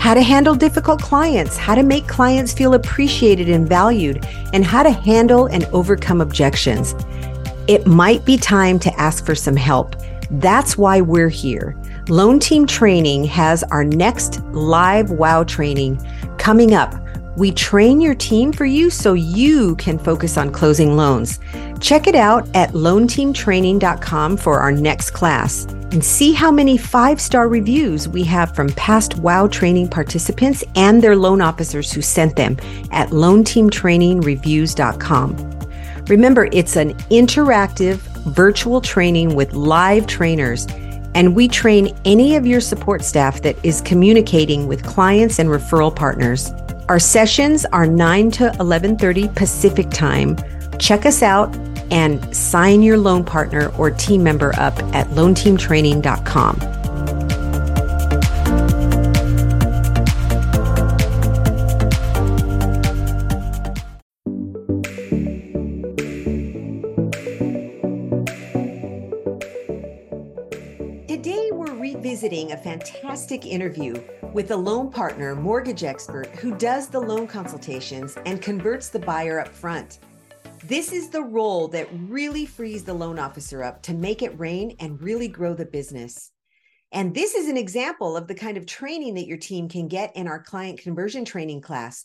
How to handle difficult clients, how to make clients feel appreciated and valued, and how to handle and overcome objections. It might be time to ask for some help. That's why we're here. Loan Team Training has our next live WOW training coming up we train your team for you so you can focus on closing loans. Check it out at loanteamtraining.com for our next class and see how many five star reviews we have from past WOW training participants and their loan officers who sent them at loanteamtrainingreviews.com. Remember, it's an interactive virtual training with live trainers and we train any of your support staff that is communicating with clients and referral partners. Our sessions are 9 to 11:30 Pacific Time. Check us out and sign your loan partner or team member up at loanteamtraining.com. fantastic interview with a loan partner mortgage expert who does the loan consultations and converts the buyer up front. This is the role that really frees the loan officer up to make it rain and really grow the business. And this is an example of the kind of training that your team can get in our client conversion training class.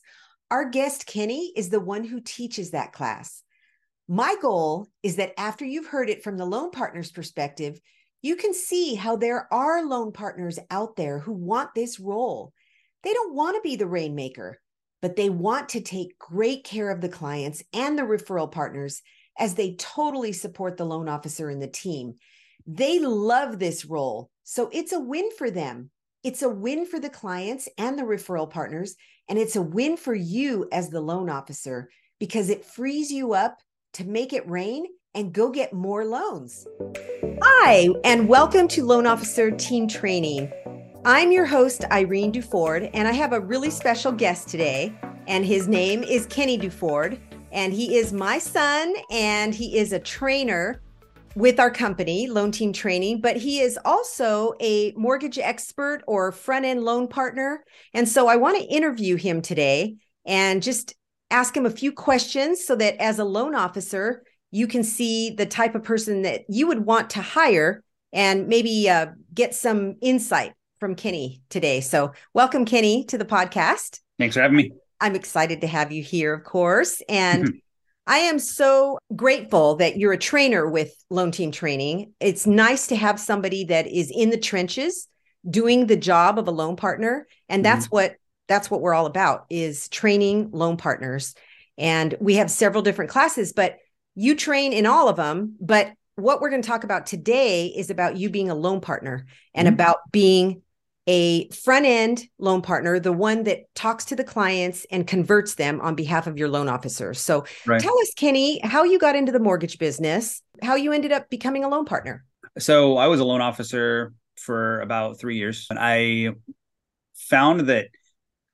Our guest, Kenny, is the one who teaches that class. My goal is that after you've heard it from the loan partner's perspective, you can see how there are loan partners out there who want this role. They don't want to be the rainmaker, but they want to take great care of the clients and the referral partners as they totally support the loan officer and the team. They love this role. So it's a win for them. It's a win for the clients and the referral partners. And it's a win for you as the loan officer because it frees you up to make it rain and go get more loans. Hi, and welcome to Loan Officer Team Training. I'm your host, Irene Duford, and I have a really special guest today, and his name is Kenny Duford, and he is my son, and he is a trainer with our company, Loan Team Training, but he is also a mortgage expert or front end loan partner. And so I want to interview him today and just ask him a few questions so that as a loan officer, you can see the type of person that you would want to hire and maybe uh, get some insight from Kenny today. So, welcome, Kenny, to the podcast. Thanks for having me. I'm excited to have you here, of course. And I am so grateful that you're a trainer with Loan Team Training. It's nice to have somebody that is in the trenches doing the job of a loan partner. And that's mm-hmm. what that's what we're all about is training loan partners. And we have several different classes, but you train in all of them, but what we're going to talk about today is about you being a loan partner and mm-hmm. about being a front end loan partner, the one that talks to the clients and converts them on behalf of your loan officer. So right. tell us, Kenny, how you got into the mortgage business, how you ended up becoming a loan partner. So I was a loan officer for about three years and I found that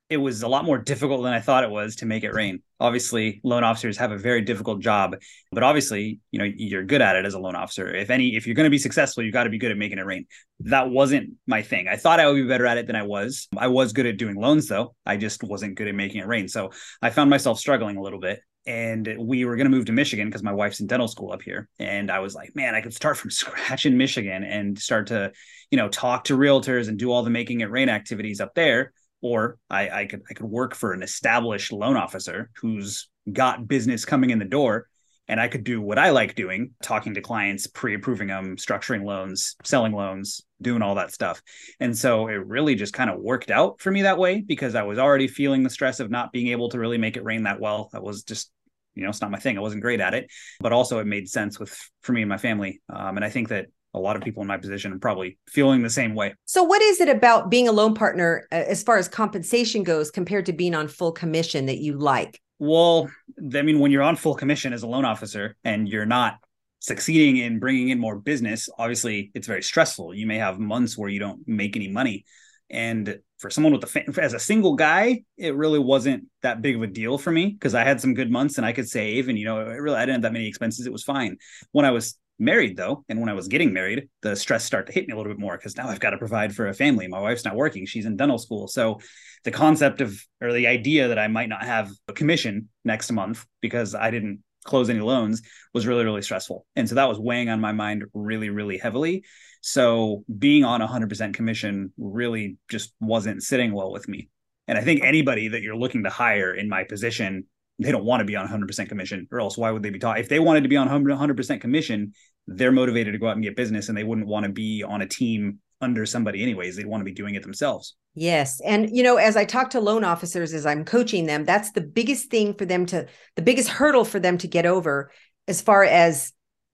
it was a lot more difficult than I thought it was to make it rain. Obviously, loan officers have a very difficult job, but obviously, you know, you're good at it as a loan officer. If any, if you're going to be successful, you've got to be good at making it rain. That wasn't my thing. I thought I would be better at it than I was. I was good at doing loans though. I just wasn't good at making it rain. So I found myself struggling a little bit and we were going to move to Michigan because my wife's in dental school up here. And I was like, man, I could start from scratch in Michigan and start to, you know, talk to realtors and do all the making it rain activities up there or I, I could I could work for an established loan officer who's got business coming in the door and I could do what I like doing, talking to clients, pre-approving them, structuring loans, selling loans, doing all that stuff. And so it really just kind of worked out for me that way because I was already feeling the stress of not being able to really make it rain that well. That was just you know, it's not my thing. I wasn't great at it, but also it made sense with for me and my family. Um, and I think that a lot of people in my position are probably feeling the same way. So, what is it about being a loan partner uh, as far as compensation goes compared to being on full commission that you like? Well, I mean, when you're on full commission as a loan officer and you're not succeeding in bringing in more business, obviously it's very stressful. You may have months where you don't make any money. And for someone with a as a single guy, it really wasn't that big of a deal for me because I had some good months and I could save, and you know, it really I didn't have that many expenses. It was fine. When I was married though and when i was getting married the stress started to hit me a little bit more because now i've got to provide for a family. My wife's not working she's in dental school. So the concept of or the idea that i might not have a commission next month because i didn't close any loans was really really stressful. And so that was weighing on my mind really really heavily. So being on 100% commission really just wasn't sitting well with me. And i think anybody that you're looking to hire in my position they don't want to be on 100% commission or else why would they be taught if they wanted to be on 100% commission they're motivated to go out and get business and they wouldn't want to be on a team under somebody anyways they'd want to be doing it themselves. Yes and you know as i talk to loan officers as i'm coaching them that's the biggest thing for them to the biggest hurdle for them to get over as far as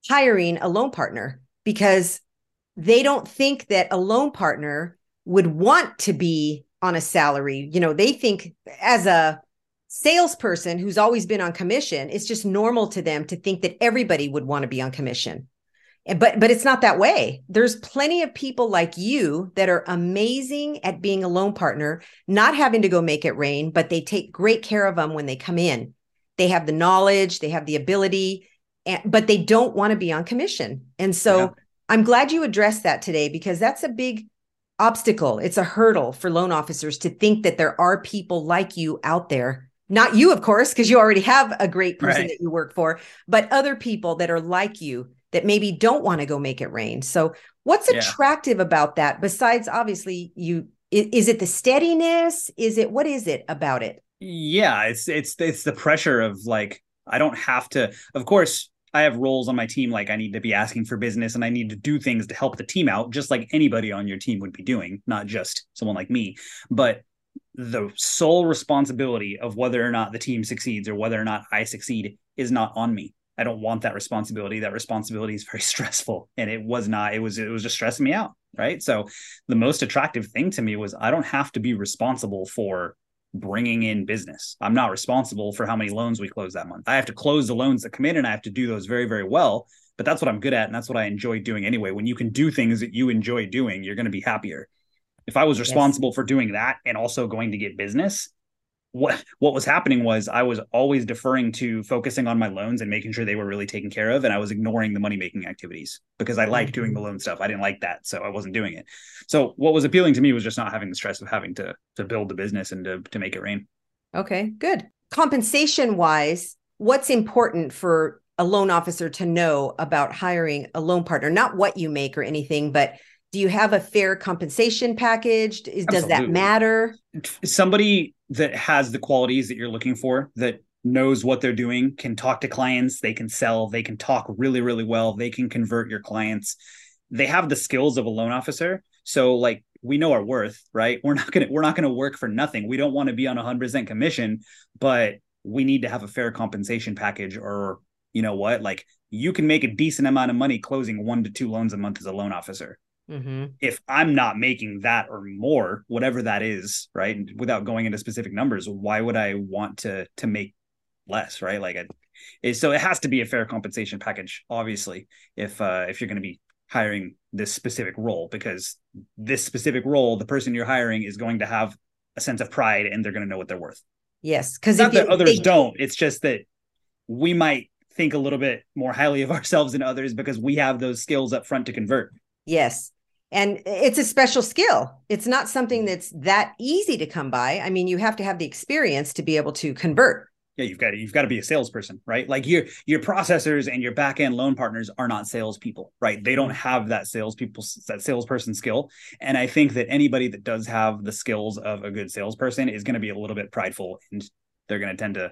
hiring a loan partner because they don't think that a loan partner would want to be on a salary. You know they think as a salesperson who's always been on commission it's just normal to them to think that everybody would want to be on commission. But but it's not that way. There's plenty of people like you that are amazing at being a loan partner not having to go make it rain but they take great care of them when they come in. They have the knowledge they have the ability and, but they don't want to be on commission. And so yeah. i'm glad you addressed that today because that's a big obstacle. It's a hurdle for loan officers to think that there are people like you out there not you of course because you already have a great person right. that you work for but other people that are like you that maybe don't want to go make it rain. So what's yeah. attractive about that besides obviously you is it the steadiness? Is it what is it about it? Yeah, it's it's it's the pressure of like I don't have to of course I have roles on my team like I need to be asking for business and I need to do things to help the team out just like anybody on your team would be doing, not just someone like me. But the sole responsibility of whether or not the team succeeds or whether or not I succeed is not on me. I don't want that responsibility. That responsibility is very stressful. And it was not, it was, it was just stressing me out. Right. So the most attractive thing to me was I don't have to be responsible for bringing in business. I'm not responsible for how many loans we close that month. I have to close the loans that come in and I have to do those very, very well. But that's what I'm good at. And that's what I enjoy doing anyway. When you can do things that you enjoy doing, you're going to be happier. If I was responsible yes. for doing that and also going to get business, what what was happening was I was always deferring to focusing on my loans and making sure they were really taken care of, and I was ignoring the money making activities because I like doing the mm-hmm. loan stuff. I didn't like that, so I wasn't doing it. So what was appealing to me was just not having the stress of having to to build the business and to to make it rain. Okay, good. Compensation wise, what's important for a loan officer to know about hiring a loan partner? Not what you make or anything, but do you have a fair compensation package? Does Absolutely. that matter? Somebody that has the qualities that you're looking for, that knows what they're doing, can talk to clients, they can sell, they can talk really, really well, they can convert your clients. They have the skills of a loan officer. So like we know our worth, right? We're not gonna we're not gonna work for nothing. We don't want to be on a hundred percent commission, but we need to have a fair compensation package or you know what? Like you can make a decent amount of money closing one to two loans a month as a loan officer. Mm-hmm. If I'm not making that or more, whatever that is, right, And without going into specific numbers, why would I want to to make less, right? Like, it, so it has to be a fair compensation package, obviously, if uh, if you're going to be hiring this specific role, because this specific role, the person you're hiring is going to have a sense of pride and they're going to know what they're worth. Yes, because not that others they... don't. It's just that we might think a little bit more highly of ourselves than others because we have those skills up front to convert. Yes. And it's a special skill. It's not something that's that easy to come by. I mean, you have to have the experience to be able to convert yeah, you've got to you've got to be a salesperson, right? Like your your processors and your back end loan partners are not salespeople, right? They don't mm-hmm. have that salespeople that salesperson skill. And I think that anybody that does have the skills of a good salesperson is going to be a little bit prideful and they're going to tend to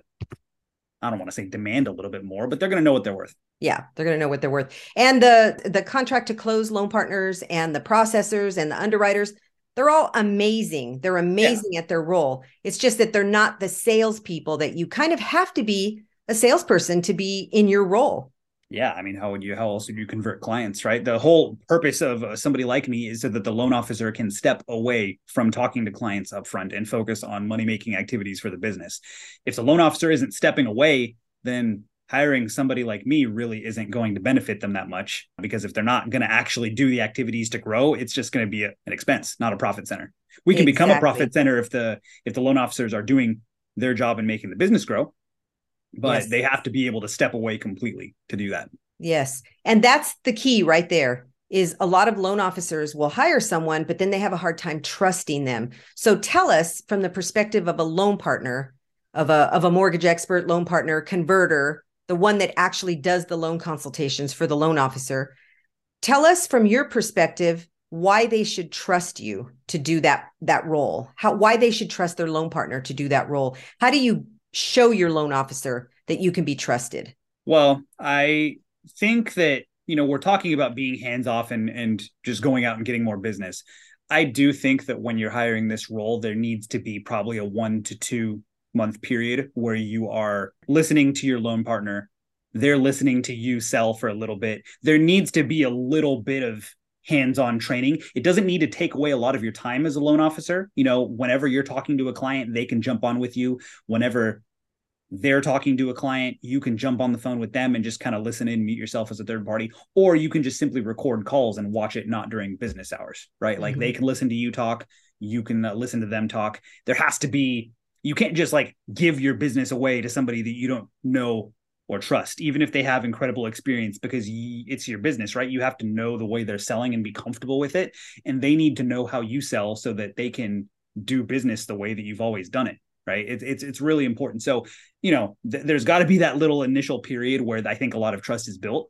I don't want to say demand a little bit more, but they're going to know what they're worth. Yeah, they're going to know what they're worth. And the the contract to close loan partners and the processors and the underwriters, they're all amazing. They're amazing yeah. at their role. It's just that they're not the salespeople that you kind of have to be a salesperson to be in your role. Yeah, I mean, how would you? How else would you convert clients, right? The whole purpose of uh, somebody like me is so that the loan officer can step away from talking to clients up front and focus on money making activities for the business. If the loan officer isn't stepping away, then hiring somebody like me really isn't going to benefit them that much because if they're not going to actually do the activities to grow it's just going to be a, an expense not a profit center we can exactly. become a profit center if the if the loan officers are doing their job in making the business grow but yes. they have to be able to step away completely to do that yes and that's the key right there is a lot of loan officers will hire someone but then they have a hard time trusting them so tell us from the perspective of a loan partner of a of a mortgage expert loan partner converter the one that actually does the loan consultations for the loan officer. Tell us from your perspective why they should trust you to do that that role. How why they should trust their loan partner to do that role. How do you show your loan officer that you can be trusted? Well, I think that you know we're talking about being hands off and and just going out and getting more business. I do think that when you're hiring this role, there needs to be probably a one to two month period where you are listening to your loan partner. They're listening to you sell for a little bit. There needs to be a little bit of hands-on training. It doesn't need to take away a lot of your time as a loan officer. You know whenever you're talking to a client they can jump on with you. Whenever they're talking to a client you can jump on the phone with them and just kind of listen in mute yourself as a third party or you can just simply record calls and watch it not during business hours right? Like mm-hmm. they can listen to you talk you can uh, listen to them talk. There has to be you can't just like give your business away to somebody that you don't know or trust even if they have incredible experience because it's your business right? You have to know the way they're selling and be comfortable with it and they need to know how you sell so that they can do business the way that you've always done it right it's it's, it's really important so you know th- there's got to be that little initial period where i think a lot of trust is built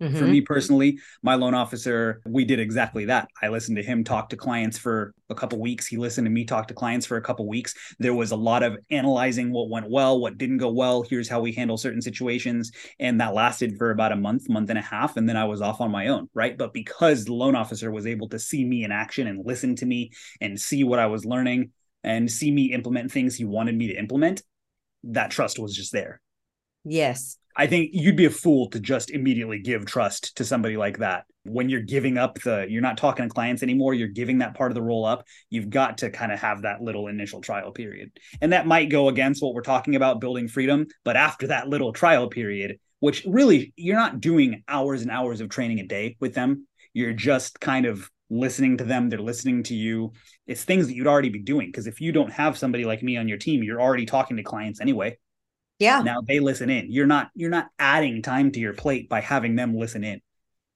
Mm-hmm. For me personally, my loan officer, we did exactly that. I listened to him talk to clients for a couple weeks. He listened to me talk to clients for a couple weeks. There was a lot of analyzing what went well, what didn't go well. Here's how we handle certain situations. And that lasted for about a month, month and a half. And then I was off on my own, right? But because the loan officer was able to see me in action and listen to me and see what I was learning and see me implement things he wanted me to implement, that trust was just there. Yes. I think you'd be a fool to just immediately give trust to somebody like that. When you're giving up the, you're not talking to clients anymore, you're giving that part of the role up, you've got to kind of have that little initial trial period. And that might go against what we're talking about building freedom. But after that little trial period, which really you're not doing hours and hours of training a day with them, you're just kind of listening to them, they're listening to you. It's things that you'd already be doing. Because if you don't have somebody like me on your team, you're already talking to clients anyway yeah now they listen in you're not you're not adding time to your plate by having them listen in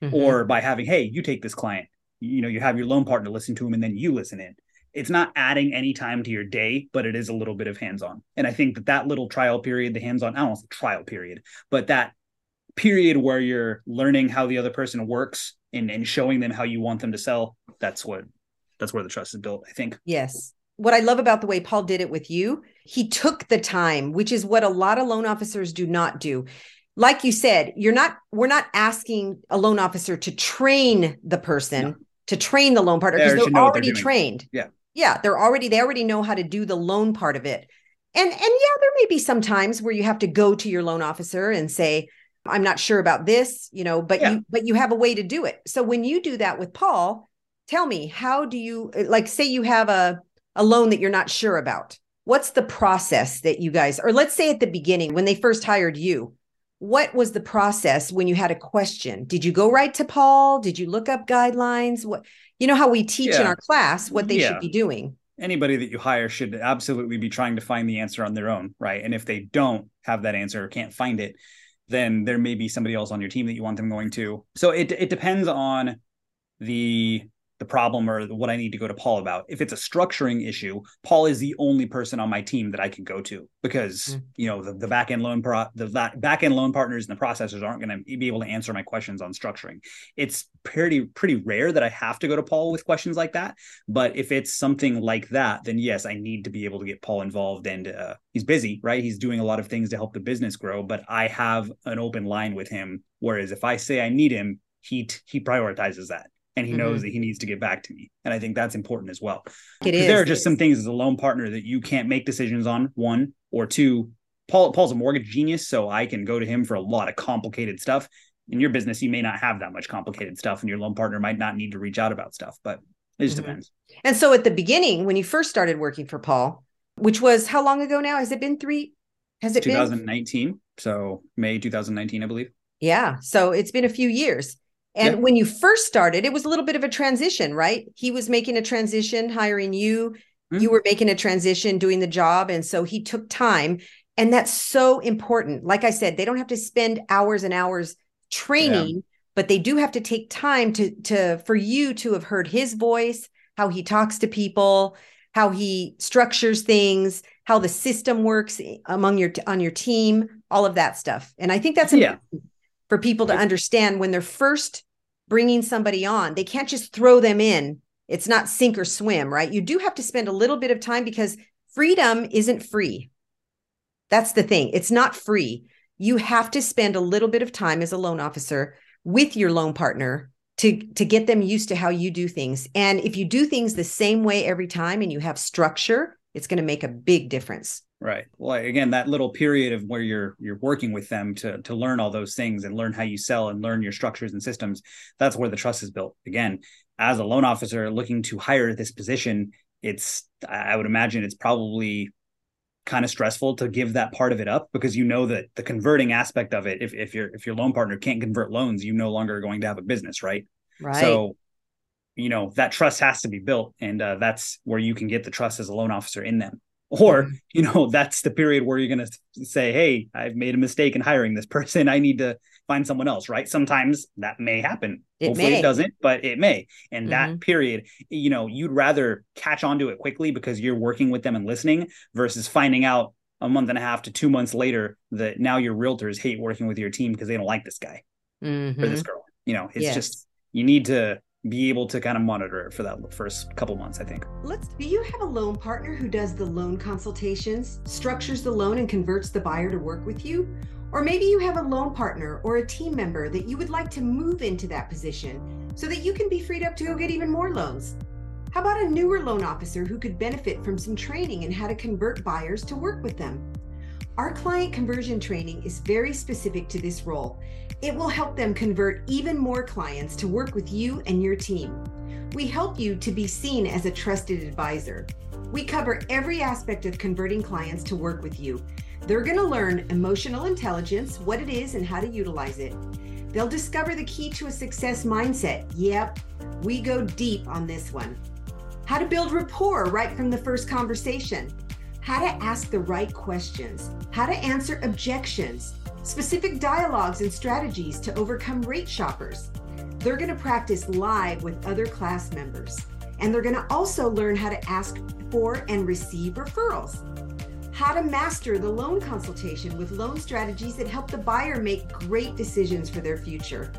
mm-hmm. or by having hey you take this client you know you have your loan partner listen to him and then you listen in it's not adding any time to your day but it is a little bit of hands-on and i think that that little trial period the hands-on i don't want to trial period but that period where you're learning how the other person works and, and showing them how you want them to sell that's what that's where the trust is built i think yes what I love about the way Paul did it with you, he took the time, which is what a lot of loan officers do not do. Like you said, you're not, we're not asking a loan officer to train the person, no. to train the loan partner because they're already they're trained. Yeah. Yeah. They're already, they already know how to do the loan part of it. And, and yeah, there may be some times where you have to go to your loan officer and say, I'm not sure about this, you know, but yeah. you, but you have a way to do it. So when you do that with Paul, tell me, how do you, like, say you have a, a loan that you're not sure about what's the process that you guys or let's say at the beginning when they first hired you what was the process when you had a question did you go right to paul did you look up guidelines what you know how we teach yeah. in our class what they yeah. should be doing anybody that you hire should absolutely be trying to find the answer on their own, right? And if they don't have that answer or can't find it, then there may be somebody else on your team that you want them going to. So it it depends on the the problem or what I need to go to Paul about. If it's a structuring issue, Paul is the only person on my team that I can go to because mm. you know the, the back end loan pro the back end loan partners and the processors aren't going to be able to answer my questions on structuring. It's pretty pretty rare that I have to go to Paul with questions like that. But if it's something like that, then yes, I need to be able to get Paul involved. And uh, he's busy, right? He's doing a lot of things to help the business grow. But I have an open line with him. Whereas if I say I need him, he he prioritizes that and he mm-hmm. knows that he needs to get back to me. And I think that's important as well. It is. There are just some things as a loan partner that you can't make decisions on. One or two. Paul Paul's a mortgage genius, so I can go to him for a lot of complicated stuff. In your business, you may not have that much complicated stuff, and your loan partner might not need to reach out about stuff. But it just mm-hmm. depends. And so, at the beginning, when you first started working for Paul, which was how long ago now? Has it been three? Has it 2019? Been? So May 2019, I believe. Yeah. So it's been a few years. And yeah. when you first started, it was a little bit of a transition, right? He was making a transition, hiring you. Mm-hmm. You were making a transition, doing the job. And so he took time. And that's so important. Like I said, they don't have to spend hours and hours training, yeah. but they do have to take time to to for you to have heard his voice, how he talks to people, how he structures things, how the system works among your on your team, all of that stuff. And I think that's important. Yeah for people to understand when they're first bringing somebody on. They can't just throw them in. It's not sink or swim, right? You do have to spend a little bit of time because freedom isn't free. That's the thing. It's not free. You have to spend a little bit of time as a loan officer with your loan partner to to get them used to how you do things. And if you do things the same way every time and you have structure, it's going to make a big difference. Right. Well, again, that little period of where you're you're working with them to to learn all those things and learn how you sell and learn your structures and systems, that's where the trust is built. Again, as a loan officer looking to hire this position, it's I would imagine it's probably kind of stressful to give that part of it up because you know that the converting aspect of it, if if your if your loan partner can't convert loans, you no longer are going to have a business, right? Right. So you know that trust has to be built and uh, that's where you can get the trust as a loan officer in them or mm-hmm. you know that's the period where you're going to say hey i've made a mistake in hiring this person i need to find someone else right sometimes that may happen it hopefully may. it doesn't but it may and mm-hmm. that period you know you'd rather catch on to it quickly because you're working with them and listening versus finding out a month and a half to two months later that now your realtors hate working with your team because they don't like this guy mm-hmm. or this girl you know it's yes. just you need to be able to kind of monitor it for that first couple months, I think. Let's do you have a loan partner who does the loan consultations, structures the loan and converts the buyer to work with you? Or maybe you have a loan partner or a team member that you would like to move into that position so that you can be freed up to go get even more loans. How about a newer loan officer who could benefit from some training in how to convert buyers to work with them? Our client conversion training is very specific to this role it will help them convert even more clients to work with you and your team. We help you to be seen as a trusted advisor. We cover every aspect of converting clients to work with you. They're going to learn emotional intelligence, what it is, and how to utilize it. They'll discover the key to a success mindset. Yep, we go deep on this one. How to build rapport right from the first conversation. How to ask the right questions. How to answer objections specific dialogues and strategies to overcome rate shoppers. They're going to practice live with other class members, and they're going to also learn how to ask for and receive referrals. How to master the loan consultation with loan strategies that help the buyer make great decisions for their future.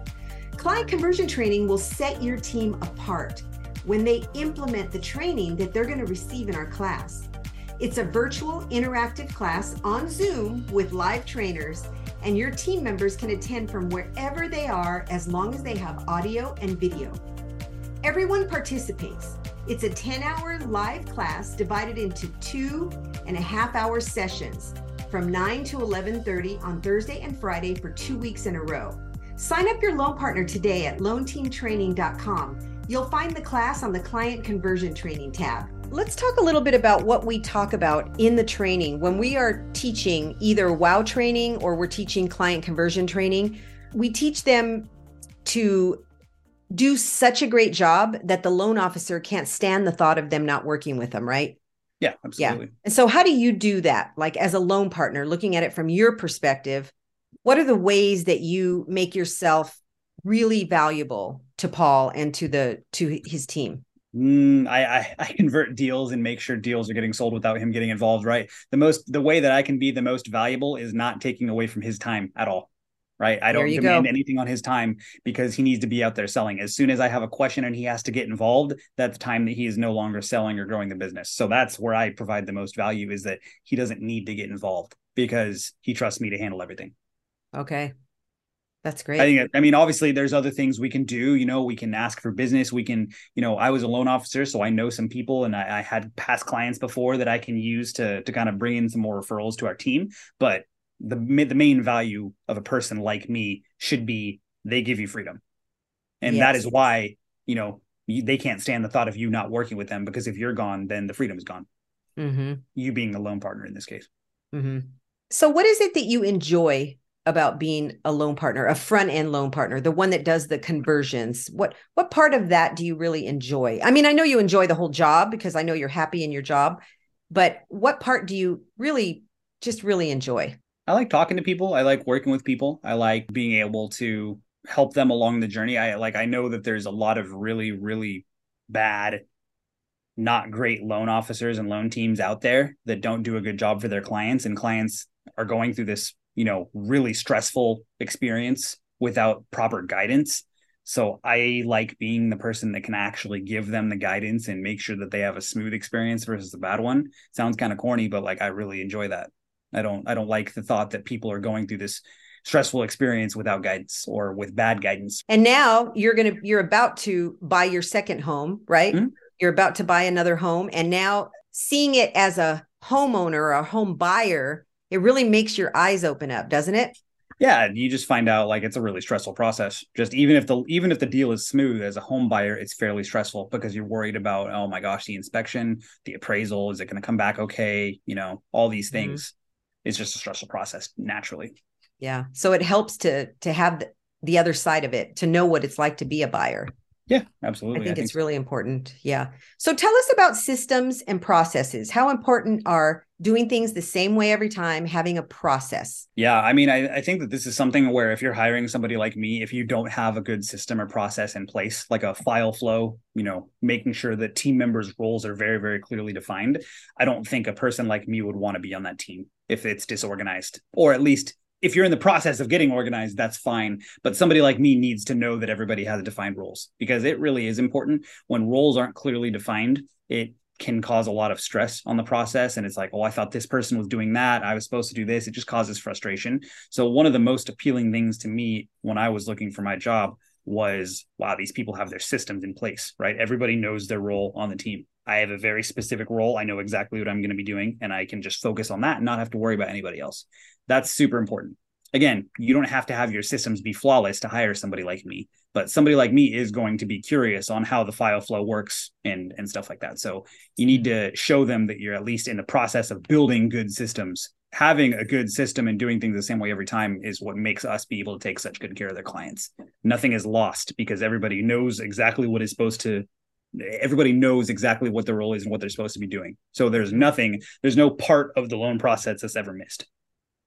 Client conversion training will set your team apart when they implement the training that they're going to receive in our class. It's a virtual interactive class on Zoom with live trainers and your team members can attend from wherever they are as long as they have audio and video. Everyone participates. It's a 10 hour live class divided into two and a half hour sessions from 9 to 11:30 on Thursday and Friday for 2 weeks in a row. Sign up your loan partner today at loanteamtraining.com. You'll find the class on the client conversion training tab. Let's talk a little bit about what we talk about in the training. When we are teaching either WOW training or we're teaching client conversion training, we teach them to do such a great job that the loan officer can't stand the thought of them not working with them, right? Yeah, absolutely. Yeah. And so, how do you do that? Like, as a loan partner, looking at it from your perspective, what are the ways that you make yourself really valuable to Paul and to the to his team? Mm, I, I, I convert deals and make sure deals are getting sold without him getting involved. Right. The most the way that I can be the most valuable is not taking away from his time at all. Right. I don't demand go. anything on his time because he needs to be out there selling. As soon as I have a question and he has to get involved, that's time that he is no longer selling or growing the business. So that's where I provide the most value is that he doesn't need to get involved because he trusts me to handle everything. Okay. That's great. I think, I mean, obviously, there's other things we can do. You know, we can ask for business. We can, you know, I was a loan officer, so I know some people and I, I had past clients before that I can use to, to kind of bring in some more referrals to our team. But the, the main value of a person like me should be they give you freedom. And yes. that is why, you know, they can't stand the thought of you not working with them because if you're gone, then the freedom is gone. Mm-hmm. You being the loan partner in this case. Mm-hmm. So, what is it that you enjoy about being a loan partner, a front end loan partner, the one that does the conversions? What what part of that do you really enjoy? I mean, I know you enjoy the whole job because I know you're happy in your job, but what part do you really just really enjoy? I like talking to people. I like working with people. I like being able to help them along the journey. I like I know that there's a lot of really really bad not great loan officers and loan teams out there that don't do a good job for their clients and clients are going through this you know, really stressful experience without proper guidance. So I like being the person that can actually give them the guidance and make sure that they have a smooth experience versus a bad one. Sounds kind of corny, but like I really enjoy that. I don't I don't like the thought that people are going through this stressful experience without guidance or with bad guidance. And now you're going to you're about to buy your second home, right? Mm-hmm. You're about to buy another home and now seeing it as a homeowner or a home buyer it really makes your eyes open up, doesn't it? Yeah, you just find out like it's a really stressful process. Just even if the even if the deal is smooth as a home buyer, it's fairly stressful because you're worried about oh my gosh, the inspection, the appraisal, is it going to come back okay? You know, all these mm-hmm. things. Mm-hmm. It's just a stressful process naturally. Yeah, so it helps to to have the, the other side of it, to know what it's like to be a buyer. Yeah, absolutely. I think I it's think really important. Yeah. So tell us about systems and processes. How important are doing things the same way every time, having a process? Yeah. I mean, I, I think that this is something where if you're hiring somebody like me, if you don't have a good system or process in place, like a file flow, you know, making sure that team members' roles are very, very clearly defined, I don't think a person like me would want to be on that team if it's disorganized, or at least if you're in the process of getting organized, that's fine. But somebody like me needs to know that everybody has defined roles because it really is important. When roles aren't clearly defined, it can cause a lot of stress on the process. And it's like, oh, I thought this person was doing that. I was supposed to do this. It just causes frustration. So, one of the most appealing things to me when I was looking for my job was wow, these people have their systems in place, right? Everybody knows their role on the team. I have a very specific role. I know exactly what I'm going to be doing, and I can just focus on that and not have to worry about anybody else. That's super important. Again, you don't have to have your systems be flawless to hire somebody like me, but somebody like me is going to be curious on how the file flow works and and stuff like that. So you need to show them that you're at least in the process of building good systems. Having a good system and doing things the same way every time is what makes us be able to take such good care of their clients. Nothing is lost because everybody knows exactly what is supposed to everybody knows exactly what their role is and what they're supposed to be doing. So there's nothing, there's no part of the loan process that's ever missed.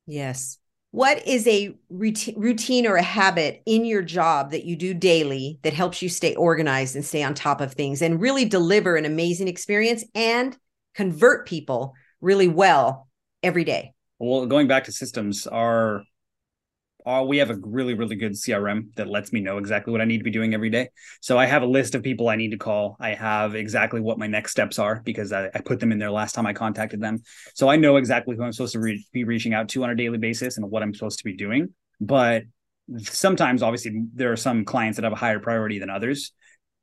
Yes. What is a routine or a habit in your job that you do daily that helps you stay organized and stay on top of things and really deliver an amazing experience and convert people really well every day? Well, going back to systems, our uh, we have a really really good crm that lets me know exactly what i need to be doing every day. So i have a list of people i need to call. I have exactly what my next steps are because i, I put them in there last time i contacted them. So i know exactly who i'm supposed to re- be reaching out to on a daily basis and what i'm supposed to be doing. But sometimes obviously there are some clients that have a higher priority than others.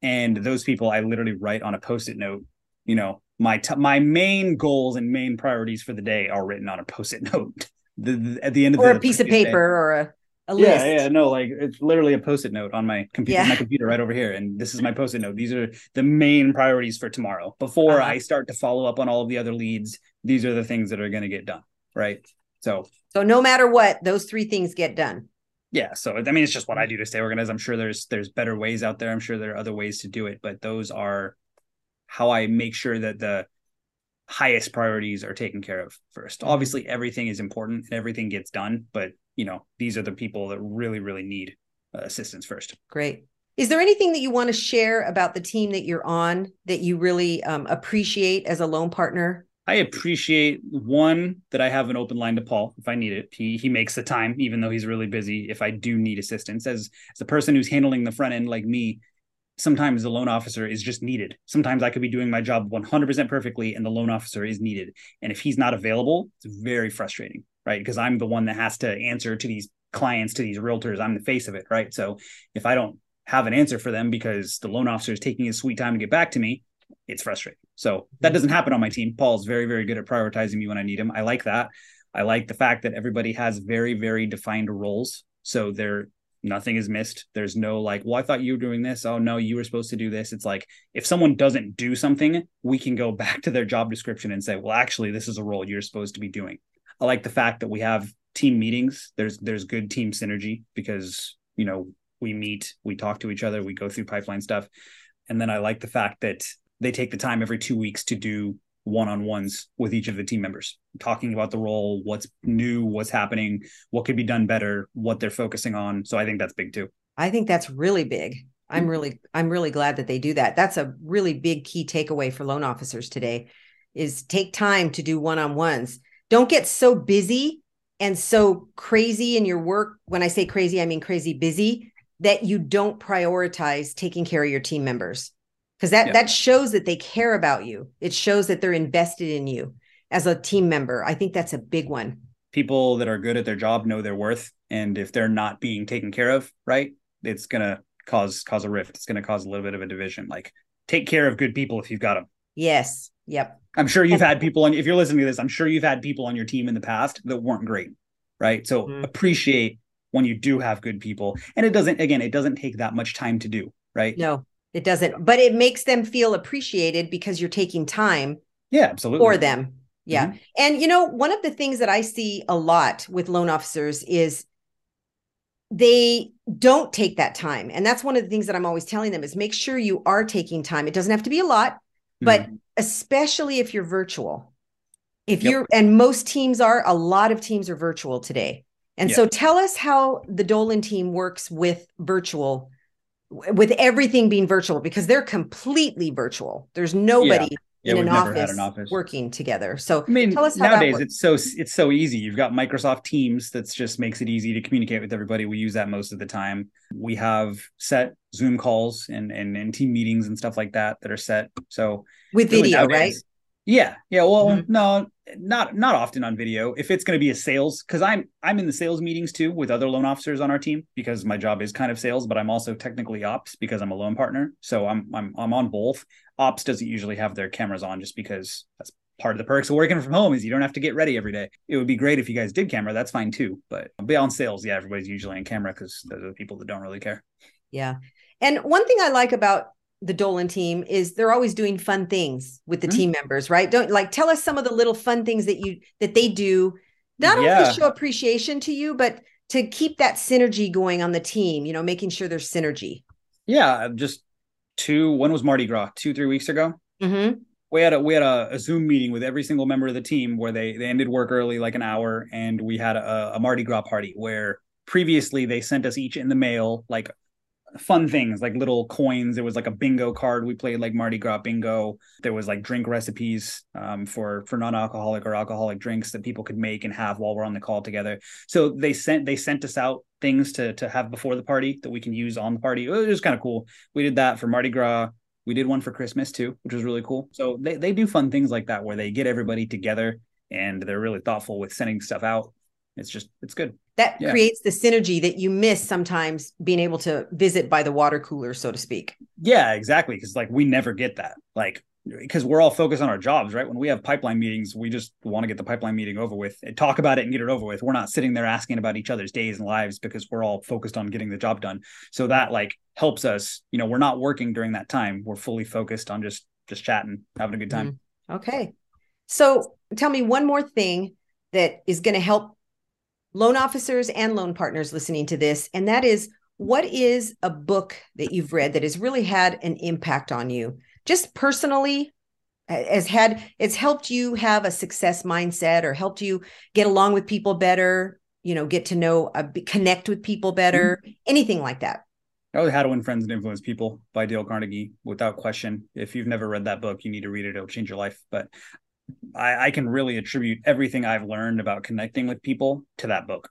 And those people i literally write on a post-it note. You know my t- my main goals and main priorities for the day are written on a post-it note the, the, at the end of or the, a piece of paper day. or a, a yeah, list. Yeah, no, like it's literally a post-it note on my computer, yeah. my computer right over here, and this is my post-it note. These are the main priorities for tomorrow. Before uh-huh. I start to follow up on all of the other leads, these are the things that are going to get done, right? So, so no matter what, those three things get done. Yeah, so I mean, it's just what I do to stay organized. I'm sure there's there's better ways out there. I'm sure there are other ways to do it, but those are how I make sure that the highest priorities are taken care of first. Mm-hmm. Obviously, everything is important and everything gets done, but you know, these are the people that really, really need uh, assistance first. Great. Is there anything that you want to share about the team that you're on that you really um, appreciate as a loan partner? I appreciate one that I have an open line to Paul if I need it. He he makes the time, even though he's really busy. If I do need assistance, as as a person who's handling the front end like me, sometimes the loan officer is just needed. Sometimes I could be doing my job 100% perfectly and the loan officer is needed. And if he's not available, it's very frustrating, right? Because I'm the one that has to answer to these clients, to these realtors. I'm the face of it, right? So if I don't have an answer for them because the loan officer is taking his sweet time to get back to me, it's frustrating. So that doesn't happen on my team. Paul's very, very good at prioritizing me when I need him. I like that. I like the fact that everybody has very, very defined roles. So they're nothing is missed. There's no like, well, I thought you were doing this. Oh no, you were supposed to do this. It's like if someone doesn't do something, we can go back to their job description and say, well, actually, this is a role you're supposed to be doing. I like the fact that we have team meetings. There's there's good team synergy because you know we meet, we talk to each other, we go through pipeline stuff, and then I like the fact that they take the time every two weeks to do one-on-ones with each of the team members talking about the role what's new what's happening what could be done better what they're focusing on. So i think that's big too. I think that's really big. I'm mm-hmm. really i'm really glad that they do that. That's a really big key takeaway for loan officers today is take time to do one-on-ones. Don't get so busy and so crazy in your work. When i say crazy i mean crazy busy that you don't prioritize taking care of your team members because that yeah. that shows that they care about you. It shows that they're invested in you as a team member. I think that's a big one. People that are good at their job know their worth and if they're not being taken care of right it's going to cause cause a rift. It's going to cause a little bit of a division. Like take care of good people if you've got them yes. Yep. I'm sure you've had people on if you're listening to this i'm sure you've had people on your team in the past that weren't great right? So mm-hmm. appreciate when you do have good people. And it doesn't again it doesn't take that much time to do right? No it doesn't, but it makes them feel appreciated because you're taking time. Yeah, absolutely. For them. Yeah. Mm-hmm. And you know, one of the things that I see a lot with loan officers is they don't take that time. And that's one of the things that I'm always telling them is make sure you are taking time. It doesn't have to be a lot, but mm-hmm. especially if you're virtual. If yep. you're and most teams are, a lot of teams are virtual today. And yep. so tell us how the Dolan team works with virtual with everything being virtual because they're completely virtual. There's nobody yeah. Yeah, in an office, an office, working together. So I mean, tell us how. nowadays it's so it's so easy. You've got Microsoft Teams that just makes it easy to communicate with everybody. We use that most of the time. We have set Zoom calls and and, and team meetings and stuff like that that are set. So with video, nowadays, right? Yeah, yeah. Well, mm-hmm. no, not not often on video. If it's going to be a sales, because I'm I'm in the sales meetings too with other loan officers on our team because my job is kind of sales, but I'm also technically ops because I'm a loan partner. So I'm I'm I'm on both. Ops doesn't usually have their cameras on just because that's part of the perks of working from home is you don't have to get ready every day. It would be great if you guys did camera. That's fine too. But beyond sales, yeah, everybody's usually on camera because those are the people that don't really care. Yeah. And one thing I like about the Dolan team is they're always doing fun things with the mm-hmm. team members, right? Don't like tell us some of the little fun things that you that they do, not yeah. only to show appreciation to you, but to keep that synergy going on the team, you know, making sure there's synergy. Yeah, just two, when was Mardi Gras? Two, three weeks ago. Mm-hmm. We had a we had a, a, Zoom meeting with every single member of the team where they they ended work early, like an hour, and we had a, a Mardi Gras party where previously they sent us each in the mail like fun things like little coins. There was like a bingo card. We played like Mardi Gras bingo. There was like drink recipes um, for for non-alcoholic or alcoholic drinks that people could make and have while we're on the call together. So they sent they sent us out things to to have before the party that we can use on the party. It was kind of cool. We did that for Mardi Gras. We did one for Christmas too, which was really cool. So they, they do fun things like that where they get everybody together and they're really thoughtful with sending stuff out. It's just it's good. That yeah. creates the synergy that you miss sometimes being able to visit by the water cooler so to speak. Yeah exactly because like we never get that. Like because we're all focused on our jobs right? When we have pipeline meetings we just want to get the pipeline meeting over with and talk about it and get it over with. We're not sitting there asking about each other's days and lives because we're all focused on getting the job done. So that like helps us you know we're not working during that time. We're fully focused on just just chatting having a good time. Mm-hmm. okay. So tell me one more thing that is going to help loan officers and loan partners listening to this, and that is what is a book that you've read that has really had an impact on you, just personally? Has had it's helped you have a success mindset or helped you get along with people better, you know, get to know, uh, connect with people better, mm-hmm. anything like that. Oh, How to Win Friends and Influence People by Dale Carnegie, without question. If you've never read that book, you need to read it. It'll change your life. But I, I can really attribute everything I've learned about connecting with people to that book.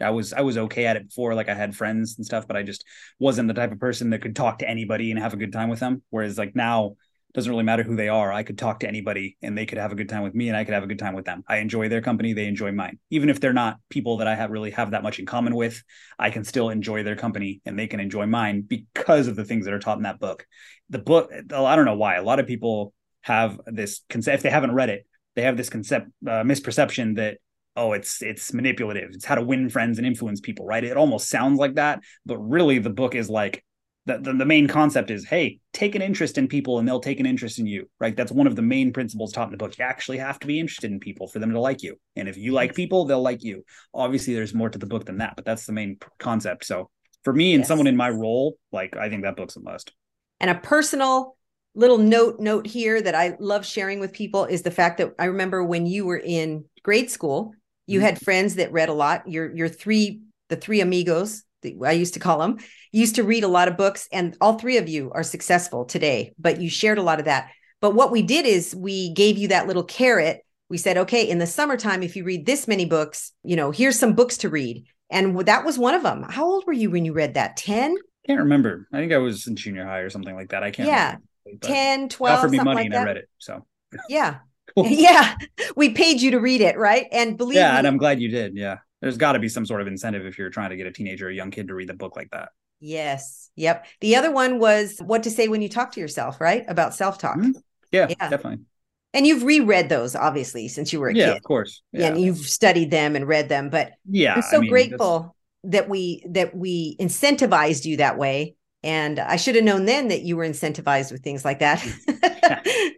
I was I was okay at it before, like I had friends and stuff, but I just wasn't the type of person that could talk to anybody and have a good time with them. Whereas like now doesn't really matter who they are. I could talk to anybody and they could have a good time with me and I could have a good time with them. I enjoy their company, they enjoy mine. Even if they're not people that I have really have that much in common with, I can still enjoy their company and they can enjoy mine because of the things that are taught in that book. The book, I don't know why. A lot of people have this concept if they haven't read it, they have this concept uh, misperception that oh it's it's manipulative. It's how to win friends and influence people right? It almost sounds like that but really the book is like the, the, the, main concept is hey take an interest in people and they'll take an interest in you right? That's one of the main principles taught in the book. You actually have to be interested in people for them to like you. And if you like people they'll like you. Obviously there's more to the book than that but that's the main concept. So for me and yes. someone in my role like i think that book's a must. And a personal little note note here that i love sharing with people is the fact that i remember when you were in grade school you mm-hmm. had friends that read a lot your your three the three amigos I used to call them, used to read a lot of books, and all three of you are successful today, but you shared a lot of that. But what we did is we gave you that little carrot. We said, okay, in the summertime, if you read this many books, you know, here's some books to read. And that was one of them. How old were you when you read that? 10? Can't remember. I think I was in junior high or something like that. I can't Yeah. Remember, 10, 12. Offered me money like and that. I read it. So yeah. cool. Yeah. We paid you to read it, right? And believe Yeah, me, and I'm glad you did. Yeah there's got to be some sort of incentive if you're trying to get a teenager or a young kid to read the book like that. Yes. Yep. The other one was what to say when you talk to yourself, right? About self talk. Mm-hmm. Yeah, yeah, definitely. And you've reread those obviously since you were a kid. yeah, kid. of course. Yeah. And you've studied them and read them. But yeah, I'm so I mean, grateful that we that we incentivized you that way. And I should have known then that you were incentivized with things like that.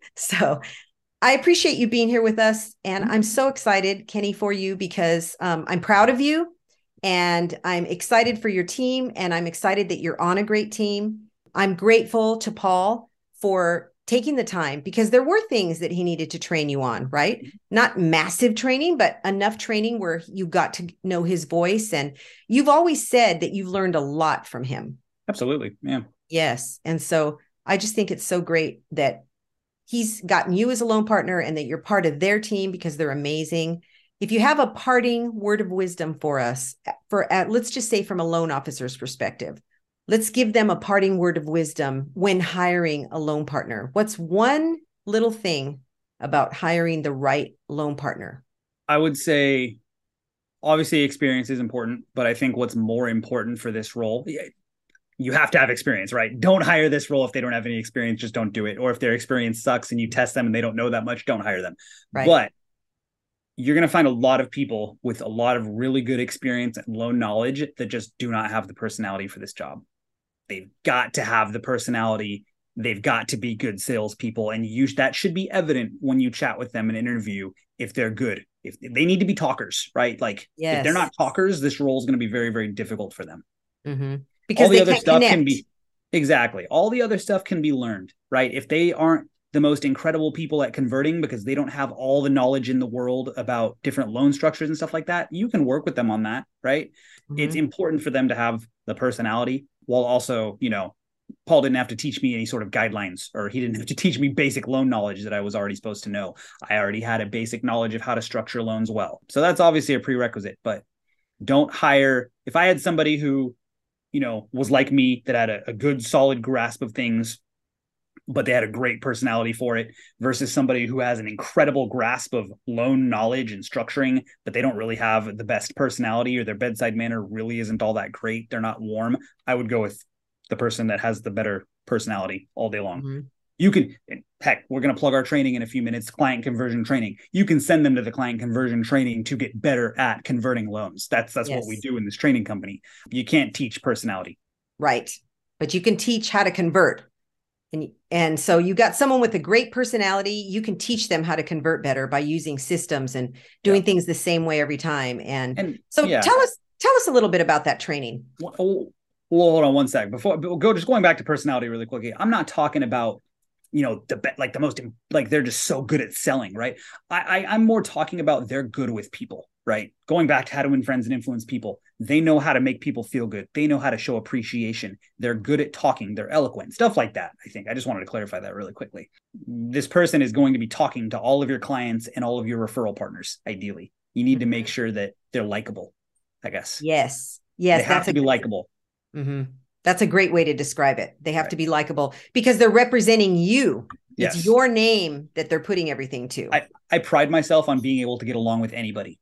so I appreciate you being here with us. And mm-hmm. I'm so excited, Kenny, for you because um, I'm proud of you and I'm excited for your team. And I'm excited that you're on a great team. I'm grateful to Paul for taking the time because there were things that he needed to train you on, right? Mm-hmm. Not massive training, but enough training where you got to know his voice. And you've always said that you've learned a lot from him. Absolutely. Yeah. Yes. And so I just think it's so great that he's gotten you as a loan partner and that you're part of their team because they're amazing. If you have a parting word of wisdom for us, for uh, let's just say from a loan officer's perspective, let's give them a parting word of wisdom when hiring a loan partner. What's one little thing about hiring the right loan partner? I would say obviously experience is important, but I think what's more important for this role, you have to have experience, right? Don't hire this role if they don't have any experience. Just don't do it. Or if their experience sucks and you test them and they don't know that much, don't hire them. Right. But you're going to find a lot of people with a lot of really good experience and low knowledge that just do not have the personality for this job. They've got to have the personality. They've got to be good salespeople, and you that should be evident when you chat with them and interview if they're good. If they need to be talkers, right? Like yes. if they're not talkers, this role is going to be very, very difficult for them. Mm-hmm because all the other stuff connect. can be exactly. All the other stuff can be learned right? If they aren't the most incredible people at converting because they don't have all the knowledge in the world about different loan structures and stuff like that you can work with them on that right? Mm-hmm. it's important for them to have the personality while also you know paul didn't have to teach me any sort of guidelines or he didn't have to teach me basic loan knowledge that i was already supposed to know. I already had a basic knowledge of how to structure loans well. So that's obviously a prerequisite but don't hire if i had somebody who you know, was like me that had a, a good solid grasp of things, but they had a great personality for it versus somebody who has an incredible grasp of loan knowledge and structuring, but they don't really have the best personality or their bedside manner really isn't all that great. They're not warm. I would go with the person that has the better personality all day long. Mm-hmm you can heck we're going to plug our training in a few minutes client conversion training you can send them to the client conversion training to get better at converting loans that's that's yes. what we do in this training company you can't teach personality right but you can teach how to convert And, and so you got someone with a great personality. You can teach them how to convert better by using systems and doing yeah. things the same way every time. And, and so yeah. tell us tell us a little bit about that training. Well, oh, well, hold on one sec before go. Just going back to personality really quickly. I'm not talking about you know the like the most like they're just so good at selling, right? I, I I'm more talking about they're good with people right? Going back to how to win friends and influence people, they know how to make people feel good. They know how to show appreciation. They're good at talking. They're eloquent, stuff like that. I think I just wanted to clarify that really quickly. This person is going to be talking to all of your clients and all of your referral partners. Ideally, you need to make sure that they're likable. I guess. Yes. Yes. They have to be likable. Mm-hmm. That's a great way to describe it. They have right. to be likable because they're representing you. It's your name that they're putting everything to. I, I pride myself on being able to get along with anybody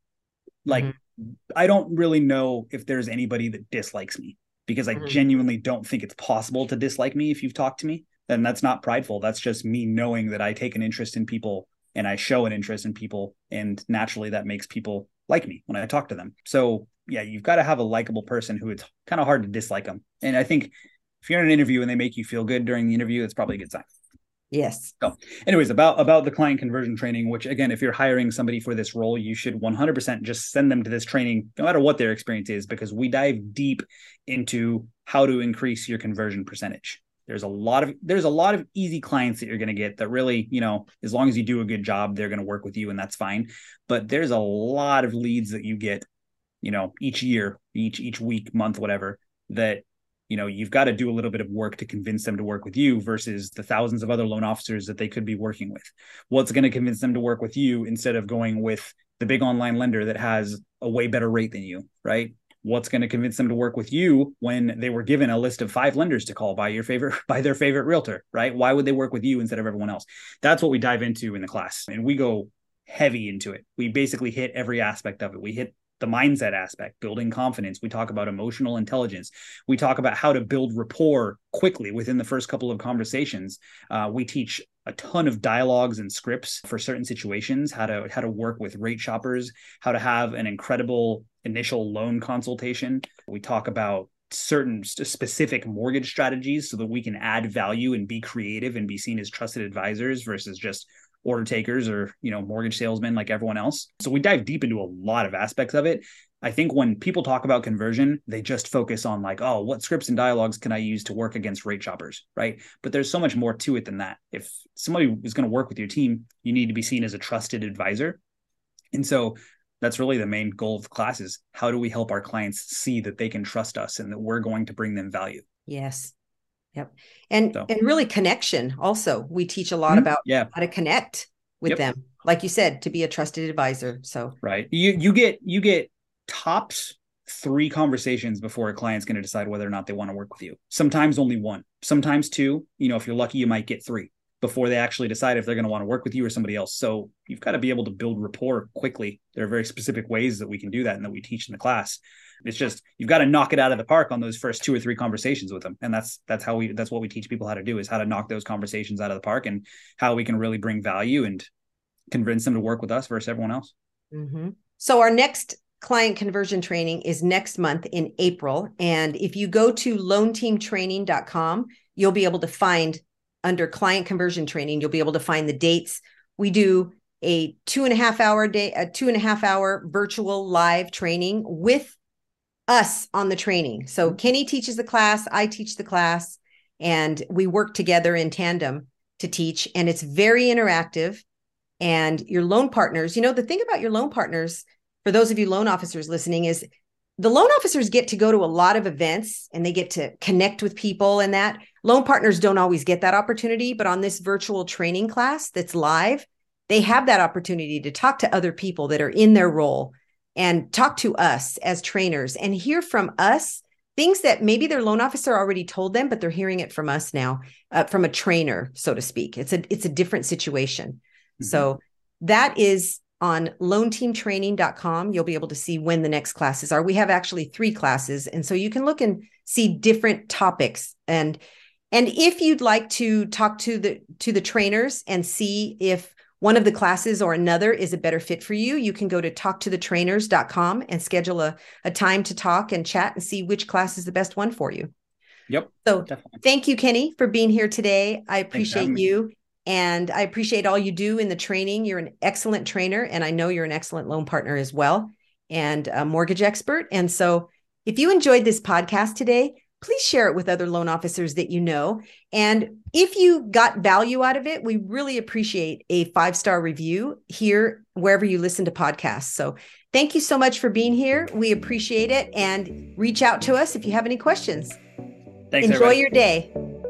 like mm-hmm. I don't really know if there's anybody that dislikes me because I mm-hmm. genuinely don't think it's possible to dislike me if you've talked to me. And that's not prideful. That's just me knowing that I take an interest in people and I show an interest in people. And naturally that makes people like me when I talk to them. So yeah, you've got to have a likable person who it's kind of hard to dislike them. And I think if you're in an interview and they make you feel good during the interview, it's probably a good sign. Yes. So, anyways, about about the client conversion training, which again, if you're hiring somebody for this role, you should 100% just send them to this training, no matter what their experience is, because we dive deep into how to increase your conversion percentage. There's a lot of there's a lot of easy clients that you're going to get that really, you know, as long as you do a good job, they're going to work with you, and that's fine. But there's a lot of leads that you get, you know, each year, each each week, month, whatever, that you know you've got to do a little bit of work to convince them to work with you versus the thousands of other loan officers that they could be working with. What's going to convince them to work with you instead of going with the big online lender that has a way better rate than you right? What's going to convince them to work with you when they were given a list of five lenders to call by your favorite by their favorite realtor right? Why would they work with you instead of everyone else? That's what we dive into in the class and we go heavy into it. We basically hit every aspect of it. We hit the mindset aspect, building confidence. We talk about emotional intelligence. We talk about how to build rapport quickly within the first couple of conversations. Uh, we teach a ton of dialogues and scripts for certain situations, how to how to work with rate shoppers, how to have an incredible initial loan consultation. We talk about certain specific mortgage strategies so that we can add value and be creative and be seen as trusted advisors versus just order takers or you know mortgage salesmen like everyone else. So we dive deep into a lot of aspects of it. I think when people talk about conversion they just focus on like oh what scripts and dialogues can i use to work against rate shoppers right? But there's so much more to it than that. If somebody is going to work with your team you need to be seen as a trusted advisor. And so that's really the main goal of the class is how do we help our clients see that they can trust us and that we're going to bring them value? Yes Yep. And so. and really connection also. We teach a lot mm-hmm. about yeah. how to connect with yep. them. Like you said, to be a trusted advisor. So Right. You you get you get tops three conversations before a client's going to decide whether or not they want to work with you. Sometimes only one. Sometimes two. You know, if you're lucky you might get three before they actually decide if they're going to want to work with you or somebody else. So you've got to be able to build rapport quickly. There are very specific ways that we can do that and that we teach in the class. It's just you've got to knock it out of the park on those first two or three conversations with them, and that's that's how we that's what we teach people how to do is how to knock those conversations out of the park and how we can really bring value and convince them to work with us versus everyone else. Mm-hmm. So our next client conversion training is next month in April, and if you go to loanteamtraining.com, you'll be able to find under client conversion training, you'll be able to find the dates. We do a two and a half hour day, a two and a half hour virtual live training with us on the training. So mm-hmm. Kenny teaches the class, I teach the class, and we work together in tandem to teach. And it's very interactive. And your loan partners, you know, the thing about your loan partners, for those of you loan officers listening, is the loan officers get to go to a lot of events and they get to connect with people and that. Loan partners don't always get that opportunity, but on this virtual training class that's live, they have that opportunity to talk to other people that are in their role and talk to us as trainers and hear from us things that maybe their loan officer already told them but they're hearing it from us now uh, from a trainer so to speak. It's a it's a different situation. Mm-hmm. so that is on loanteamtraining.com you'll be able to see when the next classes are. We have actually three classes and so you can look and see different topics. And and if you'd like to talk to the to the trainers and see if one of the classes or another is a better fit for you, you can go to talktothetrainers.com and schedule a, a time to talk and chat and see which class is the best one for you. Yep. So definitely. thank you, Kenny, for being here today. I appreciate you. And I appreciate all you do in the training. You're an excellent trainer, and I know you're an excellent loan partner as well, and a mortgage expert. And so, if you enjoyed this podcast today, please share it with other loan officers that you know. And if you got value out of it, we really appreciate a five star review here, wherever you listen to podcasts. So thank you so much for being here. We appreciate it. And reach out to us if you have any questions. Thanks, Enjoy everybody. your day.